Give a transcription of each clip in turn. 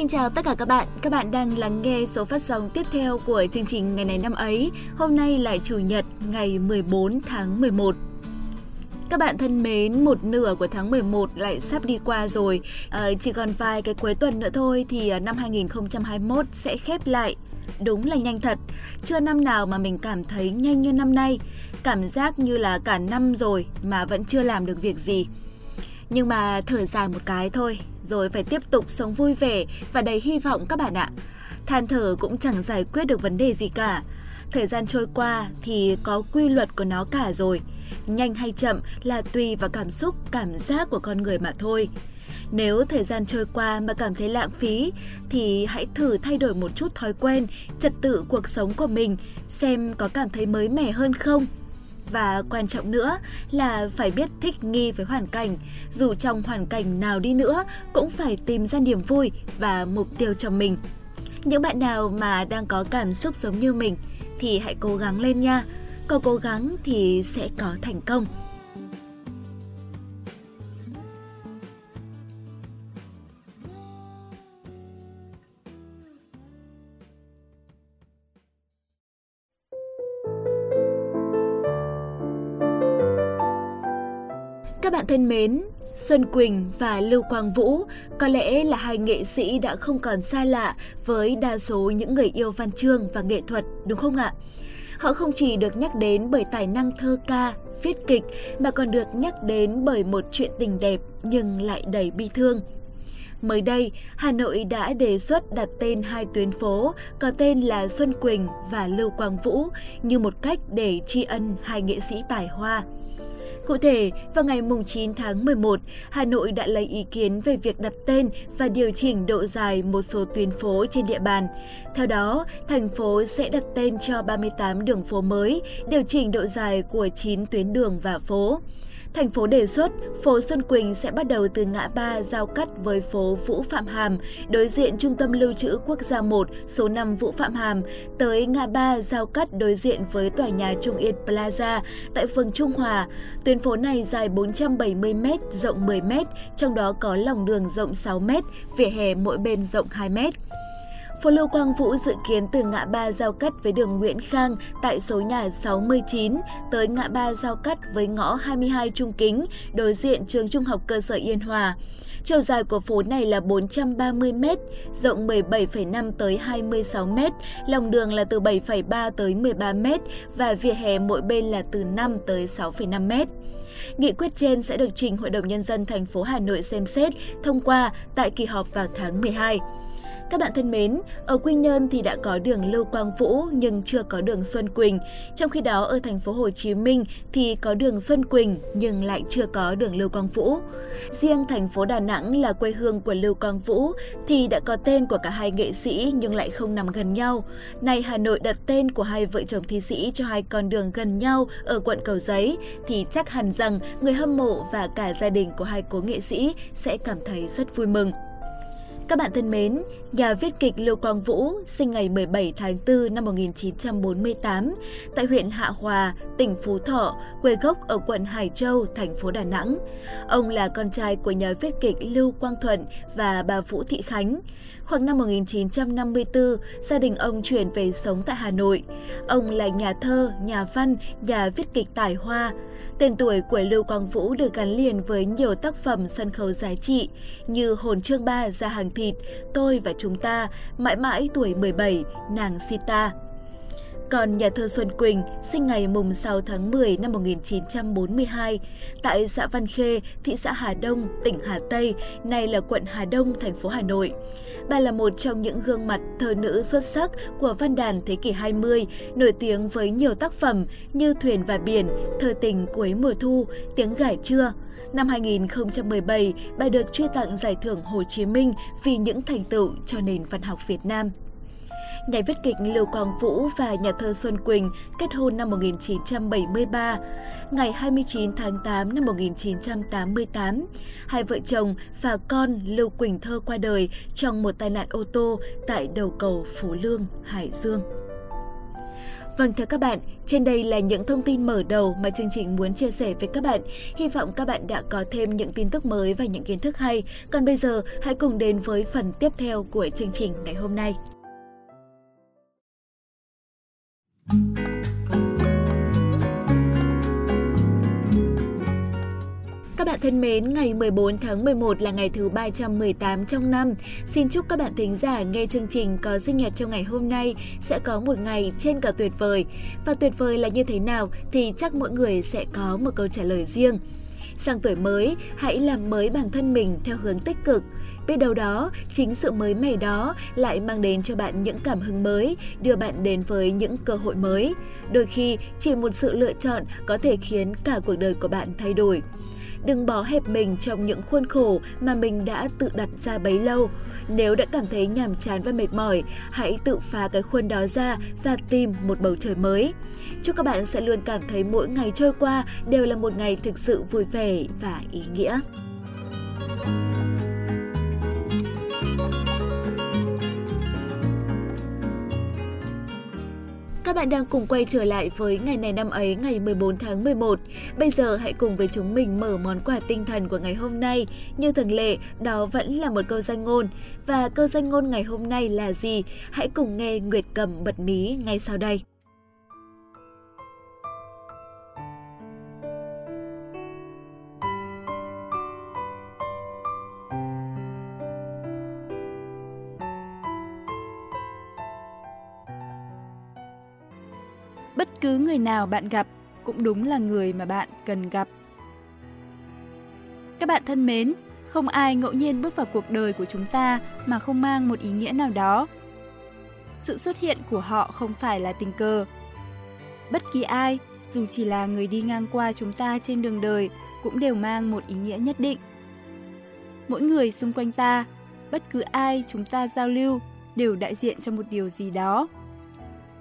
Xin chào tất cả các bạn. Các bạn đang lắng nghe số phát sóng tiếp theo của chương trình ngày này năm ấy. Hôm nay là Chủ nhật ngày 14 tháng 11. Các bạn thân mến, một nửa của tháng 11 lại sắp đi qua rồi. À, chỉ còn vài cái cuối tuần nữa thôi thì ờ, năm 2021 sẽ khép lại. Đúng là nhanh thật, chưa năm nào mà mình cảm thấy nhanh như năm nay. Cảm giác như là cả năm rồi mà vẫn chưa làm được việc gì. Nhưng mà thở dài một cái thôi, rồi phải tiếp tục sống vui vẻ và đầy hy vọng các bạn ạ. Than thở cũng chẳng giải quyết được vấn đề gì cả. Thời gian trôi qua thì có quy luật của nó cả rồi. Nhanh hay chậm là tùy vào cảm xúc, cảm giác của con người mà thôi. Nếu thời gian trôi qua mà cảm thấy lãng phí thì hãy thử thay đổi một chút thói quen, trật tự cuộc sống của mình xem có cảm thấy mới mẻ hơn không. Và quan trọng nữa là phải biết thích nghi với hoàn cảnh, dù trong hoàn cảnh nào đi nữa cũng phải tìm ra niềm vui và mục tiêu cho mình. Những bạn nào mà đang có cảm xúc giống như mình thì hãy cố gắng lên nha. Có cố gắng thì sẽ có thành công. Các bạn thân mến, Xuân Quỳnh và Lưu Quang Vũ có lẽ là hai nghệ sĩ đã không còn xa lạ với đa số những người yêu văn chương và nghệ thuật, đúng không ạ? Họ không chỉ được nhắc đến bởi tài năng thơ ca, viết kịch mà còn được nhắc đến bởi một chuyện tình đẹp nhưng lại đầy bi thương. Mới đây, Hà Nội đã đề xuất đặt tên hai tuyến phố có tên là Xuân Quỳnh và Lưu Quang Vũ như một cách để tri ân hai nghệ sĩ tài hoa. Cụ thể, vào ngày 9 tháng 11, Hà Nội đã lấy ý kiến về việc đặt tên và điều chỉnh độ dài một số tuyến phố trên địa bàn. Theo đó, thành phố sẽ đặt tên cho 38 đường phố mới, điều chỉnh độ dài của 9 tuyến đường và phố. Thành phố đề xuất phố Xuân Quỳnh sẽ bắt đầu từ ngã ba giao cắt với phố Vũ Phạm Hàm, đối diện Trung tâm Lưu trữ Quốc gia 1, số 5 Vũ Phạm Hàm, tới ngã ba giao cắt đối diện với tòa nhà Trung Yên Plaza tại phường Trung Hòa. Tuyến phố này dài 470m, rộng 10m, trong đó có lòng đường rộng 6m, vỉa hè mỗi bên rộng 2m. Phố Lưu Quang Vũ dự kiến từ ngã ba giao cắt với đường Nguyễn Khang tại số nhà 69 tới ngã ba giao cắt với ngõ 22 Trung Kính, đối diện trường Trung học cơ sở Yên Hòa. Chiều dài của phố này là 430 m, rộng 17,5 tới 26 m, lòng đường là từ 7,3 tới 13 m và vỉa hè mỗi bên là từ 5 tới 6,5 m. Nghị quyết trên sẽ được trình Hội đồng Nhân dân thành phố Hà Nội xem xét, thông qua tại kỳ họp vào tháng 12. Các bạn thân mến, ở Quy Nhơn thì đã có đường Lưu Quang Vũ nhưng chưa có đường Xuân Quỳnh. Trong khi đó ở thành phố Hồ Chí Minh thì có đường Xuân Quỳnh nhưng lại chưa có đường Lưu Quang Vũ. Riêng thành phố Đà Nẵng là quê hương của Lưu Quang Vũ thì đã có tên của cả hai nghệ sĩ nhưng lại không nằm gần nhau. Nay Hà Nội đặt tên của hai vợ chồng thi sĩ cho hai con đường gần nhau ở quận Cầu Giấy thì chắc hẳn rằng người hâm mộ và cả gia đình của hai cố nghệ sĩ sẽ cảm thấy rất vui mừng. Các bạn thân mến, nhà viết kịch Lưu Quang Vũ sinh ngày 17 tháng 4 năm 1948 tại huyện Hạ Hòa, tỉnh Phú Thọ, quê gốc ở quận Hải Châu, thành phố Đà Nẵng. Ông là con trai của nhà viết kịch Lưu Quang Thuận và bà Vũ Thị Khánh. Khoảng năm 1954, gia đình ông chuyển về sống tại Hà Nội. Ông là nhà thơ, nhà văn, nhà viết kịch tài hoa. Tên tuổi của Lưu Quang Vũ được gắn liền với nhiều tác phẩm sân khấu giá trị như Hồn Trương Ba ra hàng thịt, Tôi và chúng ta, Mãi mãi tuổi 17, Nàng Sita. Còn nhà thơ Xuân Quỳnh sinh ngày mùng 6 tháng 10 năm 1942 tại xã Văn Khê, thị xã Hà Đông, tỉnh Hà Tây, nay là quận Hà Đông, thành phố Hà Nội. Bà là một trong những gương mặt thơ nữ xuất sắc của văn đàn thế kỷ 20, nổi tiếng với nhiều tác phẩm như Thuyền và Biển, Thơ tình cuối mùa thu, Tiếng gải trưa. Năm 2017, bà được truy tặng giải thưởng Hồ Chí Minh vì những thành tựu cho nền văn học Việt Nam. Nhà viết kịch Lưu Quang Vũ và nhà thơ Xuân Quỳnh kết hôn năm 1973. Ngày 29 tháng 8 năm 1988, hai vợ chồng và con Lưu Quỳnh Thơ qua đời trong một tai nạn ô tô tại đầu cầu Phú Lương, Hải Dương. Vâng thưa các bạn, trên đây là những thông tin mở đầu mà chương trình muốn chia sẻ với các bạn. Hy vọng các bạn đã có thêm những tin tức mới và những kiến thức hay. Còn bây giờ, hãy cùng đến với phần tiếp theo của chương trình ngày hôm nay. Bạn thân mến, ngày 14 tháng 11 là ngày thứ 318 trong năm. Xin chúc các bạn thính giả nghe chương trình có sinh nhật trong ngày hôm nay sẽ có một ngày trên cả tuyệt vời. Và tuyệt vời là như thế nào thì chắc mỗi người sẽ có một câu trả lời riêng. Sang tuổi mới, hãy làm mới bản thân mình theo hướng tích cực. Biết đâu đó, chính sự mới mẻ đó lại mang đến cho bạn những cảm hứng mới, đưa bạn đến với những cơ hội mới. Đôi khi, chỉ một sự lựa chọn có thể khiến cả cuộc đời của bạn thay đổi. Đừng bó hẹp mình trong những khuôn khổ mà mình đã tự đặt ra bấy lâu. Nếu đã cảm thấy nhàm chán và mệt mỏi, hãy tự phá cái khuôn đó ra và tìm một bầu trời mới. Chúc các bạn sẽ luôn cảm thấy mỗi ngày trôi qua đều là một ngày thực sự vui vẻ và ý nghĩa. Các bạn đang cùng quay trở lại với ngày này năm ấy ngày 14 tháng 11. Bây giờ hãy cùng với chúng mình mở món quà tinh thần của ngày hôm nay. Như thường lệ, đó vẫn là một câu danh ngôn. Và câu danh ngôn ngày hôm nay là gì? Hãy cùng nghe Nguyệt Cầm bật mí ngay sau đây. Cứ người nào bạn gặp cũng đúng là người mà bạn cần gặp. Các bạn thân mến, không ai ngẫu nhiên bước vào cuộc đời của chúng ta mà không mang một ý nghĩa nào đó. Sự xuất hiện của họ không phải là tình cờ. Bất kỳ ai, dù chỉ là người đi ngang qua chúng ta trên đường đời, cũng đều mang một ý nghĩa nhất định. Mỗi người xung quanh ta, bất cứ ai chúng ta giao lưu đều đại diện cho một điều gì đó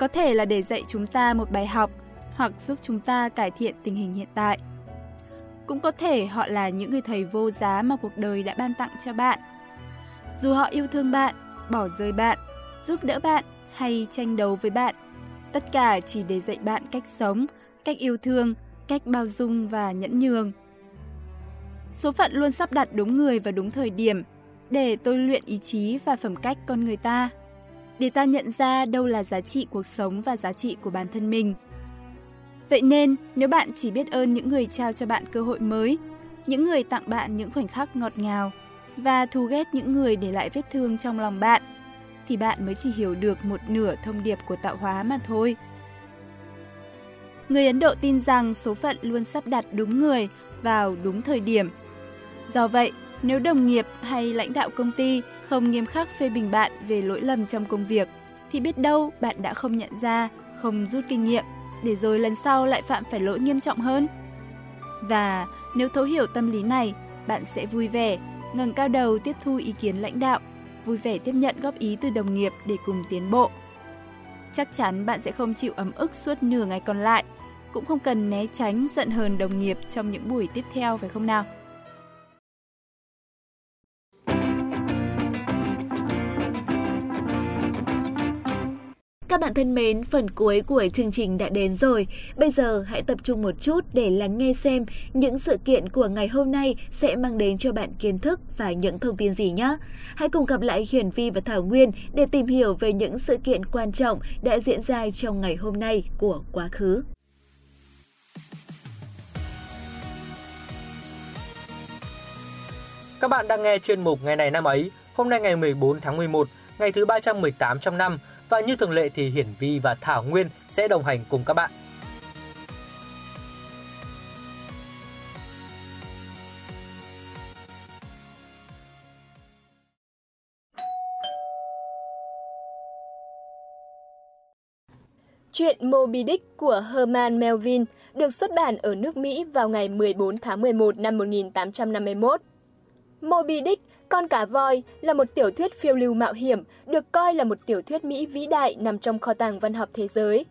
có thể là để dạy chúng ta một bài học hoặc giúp chúng ta cải thiện tình hình hiện tại. Cũng có thể họ là những người thầy vô giá mà cuộc đời đã ban tặng cho bạn. Dù họ yêu thương bạn, bỏ rơi bạn, giúp đỡ bạn hay tranh đấu với bạn, tất cả chỉ để dạy bạn cách sống, cách yêu thương, cách bao dung và nhẫn nhường. Số phận luôn sắp đặt đúng người và đúng thời điểm để tôi luyện ý chí và phẩm cách con người ta để ta nhận ra đâu là giá trị cuộc sống và giá trị của bản thân mình. Vậy nên, nếu bạn chỉ biết ơn những người trao cho bạn cơ hội mới, những người tặng bạn những khoảnh khắc ngọt ngào và thù ghét những người để lại vết thương trong lòng bạn, thì bạn mới chỉ hiểu được một nửa thông điệp của tạo hóa mà thôi. Người Ấn Độ tin rằng số phận luôn sắp đặt đúng người vào đúng thời điểm. Do vậy, nếu đồng nghiệp hay lãnh đạo công ty không nghiêm khắc phê bình bạn về lỗi lầm trong công việc, thì biết đâu bạn đã không nhận ra, không rút kinh nghiệm, để rồi lần sau lại phạm phải lỗi nghiêm trọng hơn. Và nếu thấu hiểu tâm lý này, bạn sẽ vui vẻ, ngẩng cao đầu tiếp thu ý kiến lãnh đạo, vui vẻ tiếp nhận góp ý từ đồng nghiệp để cùng tiến bộ. Chắc chắn bạn sẽ không chịu ấm ức suốt nửa ngày còn lại, cũng không cần né tránh giận hờn đồng nghiệp trong những buổi tiếp theo phải không nào? Các bạn thân mến, phần cuối của chương trình đã đến rồi. Bây giờ hãy tập trung một chút để lắng nghe xem những sự kiện của ngày hôm nay sẽ mang đến cho bạn kiến thức và những thông tin gì nhé. Hãy cùng gặp lại Hiển Vi và Thảo Nguyên để tìm hiểu về những sự kiện quan trọng đã diễn ra trong ngày hôm nay của quá khứ. Các bạn đang nghe chuyên mục Ngày này năm ấy, hôm nay ngày 14 tháng 11, ngày thứ 318 trong năm – và như thường lệ thì Hiển Vi và Thảo Nguyên sẽ đồng hành cùng các bạn. Chuyện Moby Dick của Herman Melville được xuất bản ở nước Mỹ vào ngày 14 tháng 11 năm 1851. Moby Dick con cá voi là một tiểu thuyết phiêu lưu mạo hiểm, được coi là một tiểu thuyết Mỹ vĩ đại nằm trong kho tàng văn học thế giới.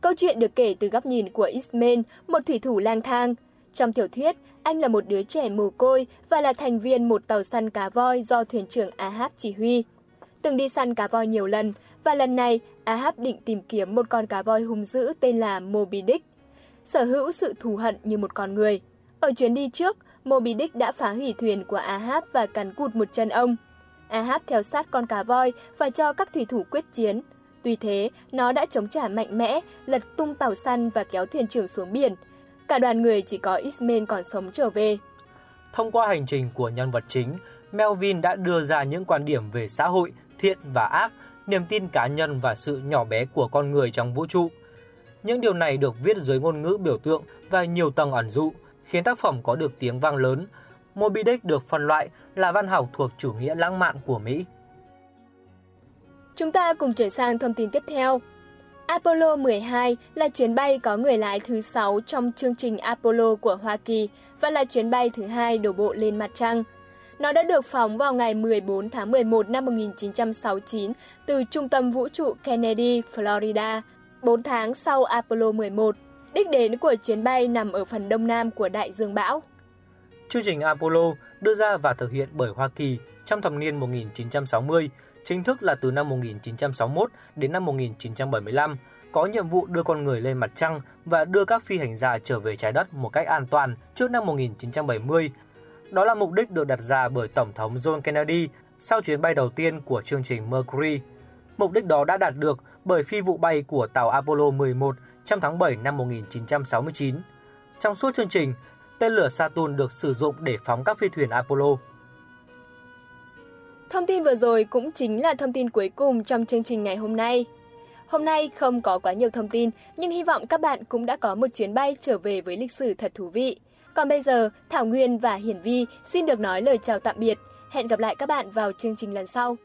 Câu chuyện được kể từ góc nhìn của Ismail, một thủy thủ lang thang. Trong tiểu thuyết, anh là một đứa trẻ mồ côi và là thành viên một tàu săn cá voi do thuyền trưởng Ahab chỉ huy. từng đi săn cá voi nhiều lần và lần này Ahab định tìm kiếm một con cá voi hung dữ tên là Moby Dick, sở hữu sự thù hận như một con người. Ở chuyến đi trước, Moby Dick đã phá hủy thuyền của Ahab và cắn cụt một chân ông. Ahab theo sát con cá voi và cho các thủy thủ quyết chiến. Tuy thế, nó đã chống trả mạnh mẽ, lật tung tàu săn và kéo thuyền trưởng xuống biển. Cả đoàn người chỉ có Ismail còn sống trở về. Thông qua hành trình của nhân vật chính, Melvin đã đưa ra những quan điểm về xã hội, thiện và ác, niềm tin cá nhân và sự nhỏ bé của con người trong vũ trụ. Những điều này được viết dưới ngôn ngữ biểu tượng và nhiều tầng ẩn dụ, khiến tác phẩm có được tiếng vang lớn. Moby Dick được phân loại là văn học thuộc chủ nghĩa lãng mạn của Mỹ. Chúng ta cùng chuyển sang thông tin tiếp theo. Apollo 12 là chuyến bay có người lái thứ 6 trong chương trình Apollo của Hoa Kỳ và là chuyến bay thứ hai đổ bộ lên mặt trăng. Nó đã được phóng vào ngày 14 tháng 11 năm 1969 từ Trung tâm Vũ trụ Kennedy, Florida, 4 tháng sau Apollo 11. Đích đến của chuyến bay nằm ở phần đông nam của đại dương bão. Chương trình Apollo đưa ra và thực hiện bởi Hoa Kỳ trong thập niên 1960, chính thức là từ năm 1961 đến năm 1975, có nhiệm vụ đưa con người lên mặt trăng và đưa các phi hành gia trở về trái đất một cách an toàn trước năm 1970. Đó là mục đích được đặt ra bởi Tổng thống John Kennedy sau chuyến bay đầu tiên của chương trình Mercury. Mục đích đó đã đạt được bởi phi vụ bay của tàu Apollo 11 trong tháng 7 năm 1969. Trong suốt chương trình, tên lửa Saturn được sử dụng để phóng các phi thuyền Apollo. Thông tin vừa rồi cũng chính là thông tin cuối cùng trong chương trình ngày hôm nay. Hôm nay không có quá nhiều thông tin, nhưng hy vọng các bạn cũng đã có một chuyến bay trở về với lịch sử thật thú vị. Còn bây giờ, Thảo Nguyên và Hiển Vi xin được nói lời chào tạm biệt. Hẹn gặp lại các bạn vào chương trình lần sau.